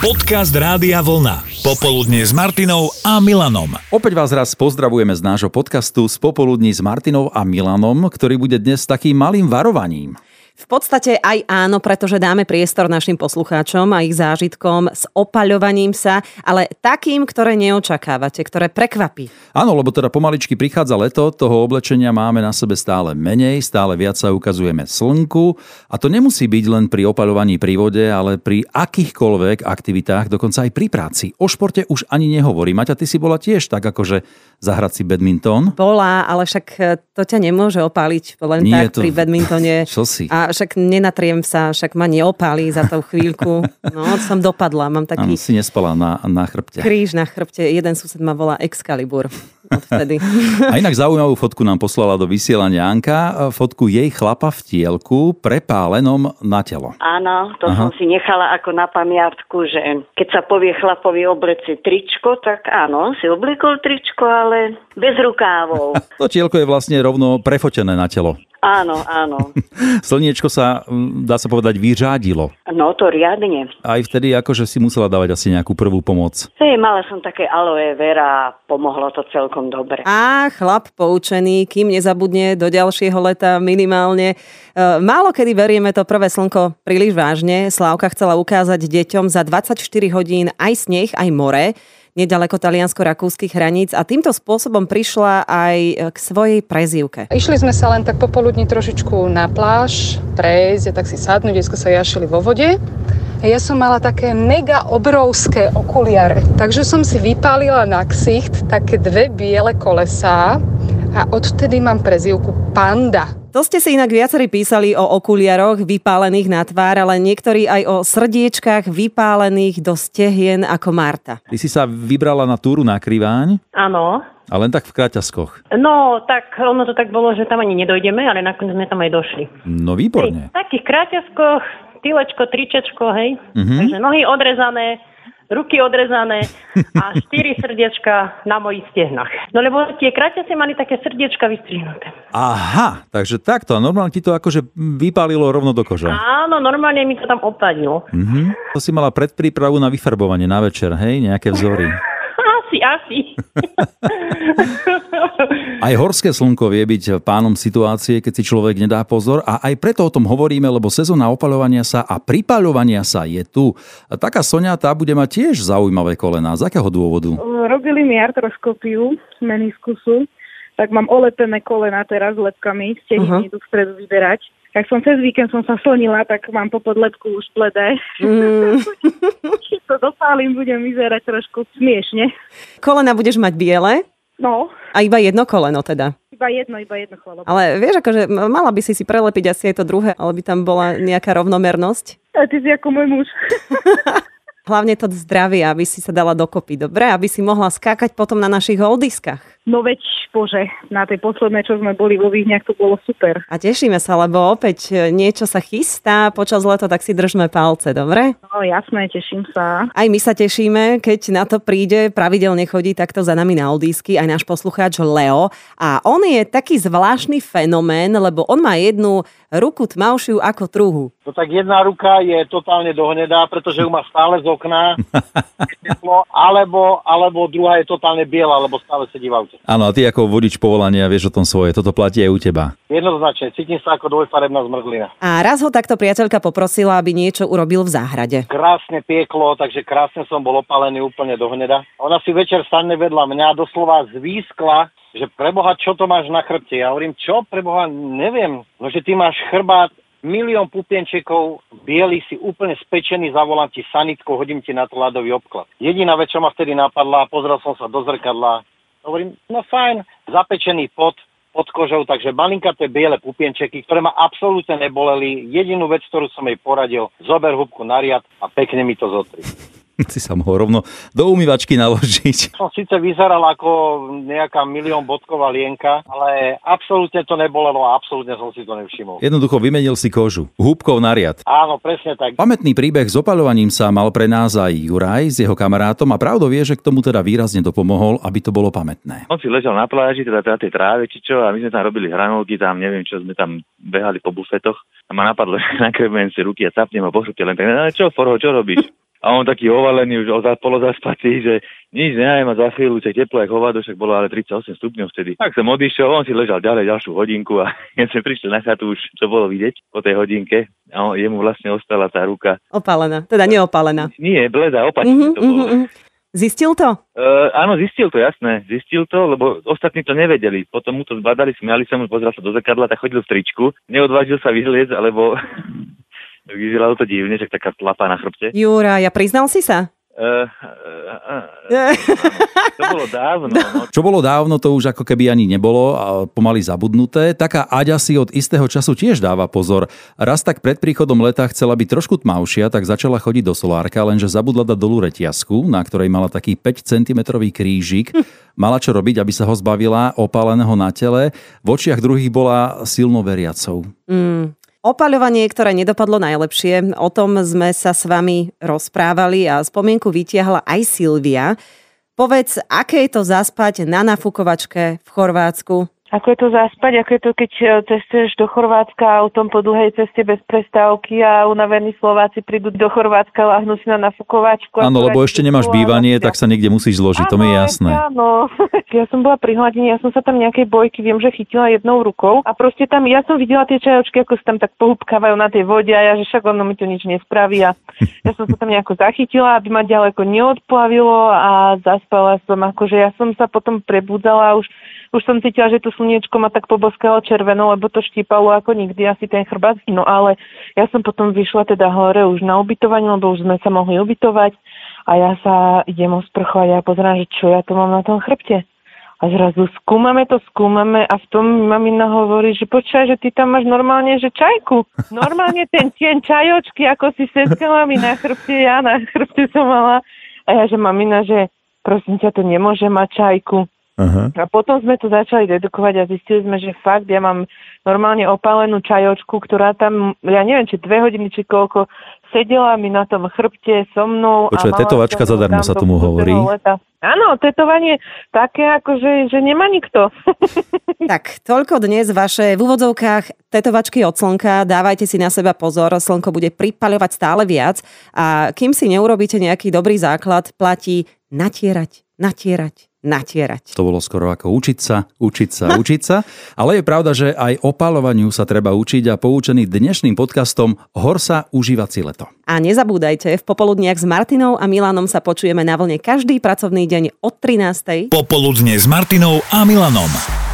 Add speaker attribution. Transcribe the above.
Speaker 1: Podcast Rádia Vlna. Popoludne s Martinou a Milanom.
Speaker 2: Opäť vás raz pozdravujeme z nášho podcastu z Popoludní s Martinou a Milanom, ktorý bude dnes takým malým varovaním.
Speaker 3: V podstate aj áno, pretože dáme priestor našim poslucháčom a ich zážitkom s opaľovaním sa, ale takým, ktoré neočakávate, ktoré prekvapí.
Speaker 2: Áno, lebo teda pomaličky prichádza leto, toho oblečenia máme na sebe stále menej, stále viac sa ukazujeme slnku a to nemusí byť len pri opaľovaní pri vode, ale pri akýchkoľvek aktivitách, dokonca aj pri práci. O športe už ani nehovorím. Maťa, ty si bola tiež tak akože zahrať si badminton?
Speaker 3: Bola, ale však to ťa nemôže opáliť len Nie tak to... pri badmintone.
Speaker 2: Čo si?
Speaker 3: A však nenatriem sa, však ma neopálí za tú chvíľku. No, som dopadla, mám taký...
Speaker 2: Ano, si nespala na, na chrbte.
Speaker 3: Kríž na chrbte, jeden sused ma volá Excalibur odvtedy.
Speaker 2: A inak zaujímavú fotku nám poslala do vysielania Anka, fotku jej chlapa v tielku prepálenom na telo.
Speaker 4: Áno, to Aha. som si nechala ako na pamiatku, že keď sa povie chlapovi obleci tričko, tak áno, si obliekol tričko, ale bez rukávov.
Speaker 2: to tielko je vlastne rovno prefotené na telo.
Speaker 4: Áno, áno.
Speaker 2: Slniečko sa, dá sa povedať, vyřádilo.
Speaker 4: No to riadne.
Speaker 2: Aj vtedy akože si musela dávať asi nejakú prvú pomoc.
Speaker 4: Hej, mala som také aloe vera a pomohlo to celkom dobre.
Speaker 3: A chlap poučený, kým nezabudne do ďalšieho leta minimálne. E, málo kedy verieme to prvé slnko príliš vážne. Slávka chcela ukázať deťom za 24 hodín aj sneh, aj more nedaleko taliansko-rakúskych hraníc a týmto spôsobom prišla aj k svojej prezývke.
Speaker 5: Išli sme sa len tak popoludní trošičku na pláž, prejsť, tak si sadnúť, dnesko sa jašili vo vode. Ja som mala také mega obrovské okuliare, takže som si vypálila na ksicht také dve biele kolesá a odtedy mám prezývku Panda.
Speaker 3: To ste si inak viacerí písali o okuliaroch vypálených na tvár, ale niektorí aj o srdiečkách vypálených do stehien ako Marta.
Speaker 2: Ty si sa vybrala na túru na Kriváň?
Speaker 6: Áno.
Speaker 2: A len tak v Kraťaskoch?
Speaker 6: No, tak ono to tak bolo, že tam ani nedojdeme, ale nakoniec sme tam aj došli.
Speaker 2: No výborne.
Speaker 6: v takých Kraťaskoch, tylečko, tričečko, hej. Uh-huh. Takže nohy odrezané, ruky odrezané a štyri srdiečka na mojich stehnách. No lebo tie kraťasie mali také srdiečka vystrihnuté.
Speaker 2: Aha, takže takto. Normálne ti to akože vypálilo rovno do koža.
Speaker 6: Áno, normálne mi to tam opadlo.
Speaker 2: Mhm. To si mala predprípravu na vyfarbovanie na večer, hej? Nejaké vzory.
Speaker 6: Asi, asi.
Speaker 2: Aj horské slnko vie byť pánom situácie, keď si človek nedá pozor a aj preto o tom hovoríme, lebo sezóna opaľovania sa a pripaľovania sa je tu. A taká Sonia, tá bude mať tiež zaujímavé kolená. Z akého dôvodu?
Speaker 7: Robili mi artroskopiu meniskusu, tak mám olepené kolena teraz lepkami, ste uh-huh. idú vpredu vyberať. Tak som cez víkend som sa slnila, tak mám po podlepku už bledé. Mm. to dopálim, budem vyzerať trošku smiešne.
Speaker 3: Kolena budeš mať biele?
Speaker 7: No.
Speaker 3: A iba jedno koleno teda?
Speaker 7: Iba jedno, iba jedno koleno.
Speaker 3: Ale vieš, akože mala by si si prelepiť asi aj to druhé, ale by tam bola nejaká rovnomernosť.
Speaker 7: A ty si ako môj muž.
Speaker 3: Hlavne to zdravie, aby si sa dala dokopy, dobre? Aby si mohla skákať potom na našich holdiskách.
Speaker 7: No veď, bože, na tej poslednej, čo sme boli vo Výhňach, to bolo super.
Speaker 3: A tešíme sa, lebo opäť e, niečo sa chystá počas leta, tak si držme palce, dobre?
Speaker 7: No jasné, teším sa.
Speaker 3: Aj my sa tešíme, keď na to príde, pravidelne chodí takto za nami na Oldisky aj náš poslucháč Leo. A on je taký zvláštny fenomén, lebo on má jednu ruku tmavšiu ako truhu.
Speaker 8: No tak jedna ruka je totálne dohnedá, pretože ju má stále z okna, alebo, alebo druhá je totálne biela, lebo stále sedí v aute.
Speaker 2: Áno, a ty ako vodič povolania vieš o tom svoje, toto platí aj u teba.
Speaker 8: Jednoznačne, cítim sa ako dvojfarebná zmrzlina.
Speaker 3: A raz ho takto priateľka poprosila, aby niečo urobil v záhrade.
Speaker 8: Krásne pieklo, takže krásne som bol opalený úplne dohneda. Ona si večer stane vedľa mňa, doslova zvýskla že preboha, čo to máš na chrbte? Ja hovorím, čo preboha, neviem. No, že ty máš chrbát milión pupienčekov, biely si úplne spečený, zavolám ti sanitku, hodím ti na to ľadový obklad. Jediná vec, čo ma vtedy napadla, pozrel som sa do zrkadla, hovorím, no fajn, zapečený pot, pod kožou, takže malinkaté biele pupienčeky, ktoré ma absolútne neboleli. Jedinú vec, ktorú som jej poradil, zober hubku na riad a pekne mi to zotri.
Speaker 2: si sa mohol rovno do umývačky naložiť.
Speaker 8: Som síce vyzeral ako nejaká milión bodková lienka, ale absolútne to nebolelo a absolútne som si to nevšimol.
Speaker 2: Jednoducho vymenil si kožu. Húbkov na riad.
Speaker 8: Áno, presne tak.
Speaker 2: Pamätný príbeh s opaľovaním sa mal pre nás aj Juraj s jeho kamarátom a pravdo vie, že k tomu teda výrazne dopomohol, aby to bolo pamätné.
Speaker 9: On si ležal na pláži, teda na tej tráve či čo, a my sme tam robili hranolky, tam neviem čo, sme tam behali po bufetoch a ma napadlo, že nakrvem si ruky a capnem a po len tak, no čo, Forho, čo robíš? A on taký ovalený, už polozaspatý, že nič neaj ma za chvíľu, že teplo jak hovado, však bolo ale 38 stupňov vtedy. Tak som odišiel, on si ležal ďalej ďalšiu hodinku a keď sme prišli na chatu už, čo bolo vidieť po tej hodinke, a on, jemu vlastne ostala tá ruka.
Speaker 3: Opálená, teda neopálená.
Speaker 9: Nie, bleda, opačne
Speaker 3: Mhm,
Speaker 9: to bolo.
Speaker 3: mhm, mhm. Zistil to?
Speaker 9: Uh, áno, zistil to, jasné. Zistil to, lebo ostatní to nevedeli. Potom mu to zbadali, smiali sa mu, pozrel sa do zrkadla, tak chodil v tričku. Neodvážil sa vyhliecť, alebo vyzeralo to divne, že taká tlapa na chrbte.
Speaker 3: Júra, ja priznal si sa?
Speaker 9: Uh, uh, uh, to bolo dávno. No.
Speaker 2: Čo bolo dávno, to už ako keby ani nebolo a pomaly zabudnuté. Taká Aďa si od istého času tiež dáva pozor. Raz tak pred príchodom leta chcela byť trošku tmavšia, tak začala chodiť do solárka, lenže zabudla dať dolu reťazku, na ktorej mala taký 5 cm krížik. Mala čo robiť, aby sa ho zbavila opáleného na tele. V očiach druhých bola silno veriacou.
Speaker 3: Mm. Opaľovanie, ktoré nedopadlo najlepšie, o tom sme sa s vami rozprávali a spomienku vytiahla aj Silvia. Povedz, aké je to zaspať na nafukovačke v Chorvátsku?
Speaker 7: Ako je to zaspať, ako je to, keď e, cestuješ do Chorvátska autom po dlhej ceste bez prestávky a unavení Slováci prídu do Chorvátska, lahnú si na nafukovačku. a
Speaker 2: Áno, lebo ešte nemáš bývanie, tak sa niekde musíš zložiť, to mi je
Speaker 7: Áno,
Speaker 2: jasné.
Speaker 7: Áno, ja som bola pri hladine, ja som sa tam nejakej bojky, viem, že chytila jednou rukou a proste tam, ja som videla tie čajočky, ako sa tam tak pohúbkávajú na tej vode a ja, že však ono mi to nič nespraví a ja som sa tam nejako zachytila, aby ma ďaleko neodplavilo a zaspala som, akože ja som sa potom prebudzala a už, už som cítila, že to slniečko ma tak poboskalo červeno, lebo to štípalo ako nikdy asi ten chrbát. No ale ja som potom vyšla teda hore už na ubytovanie, lebo už sme sa mohli ubytovať a ja sa idem osprchovať a pozerám, že čo ja to mám na tom chrbte. A zrazu skúmame to, skúmame a v tom mi mamina hovorí, že počkaj, že ty tam máš normálne, že čajku. Normálne ten tieň čajočky, ako si seskala mi na chrbte, ja na chrbte som mala. A ja, že mamina, že prosím ťa, to nemôže mať čajku.
Speaker 2: Aha.
Speaker 7: A potom sme to začali dedukovať a zistili sme, že fakt ja mám normálne opálenú čajočku, ktorá tam, ja neviem, či dve hodiny, či koľko, sedela mi na tom chrbte so mnou. mala
Speaker 2: tetovačka zadarmo sa tomu hovorí.
Speaker 7: leta. Áno, tetovanie také, ako že, že nemá nikto.
Speaker 3: Tak, toľko dnes vaše v úvodzovkách tetovačky od slnka. Dávajte si na seba pozor, slnko bude pripaľovať stále viac a kým si neurobíte nejaký dobrý základ, platí natierať, natierať, natierať.
Speaker 2: To bolo skoro ako učiť sa, učiť sa, učiť sa. Ale je pravda, že aj opalovaniu sa treba učiť a poučený dnešným podcastom Hor sa užívať si leto.
Speaker 3: A nezabúdajte, v popoludniach s Martinou a Milanom sa počujeme na vlne každý pracovný deň od 13.
Speaker 1: Popoludne s Martinou a Milanom.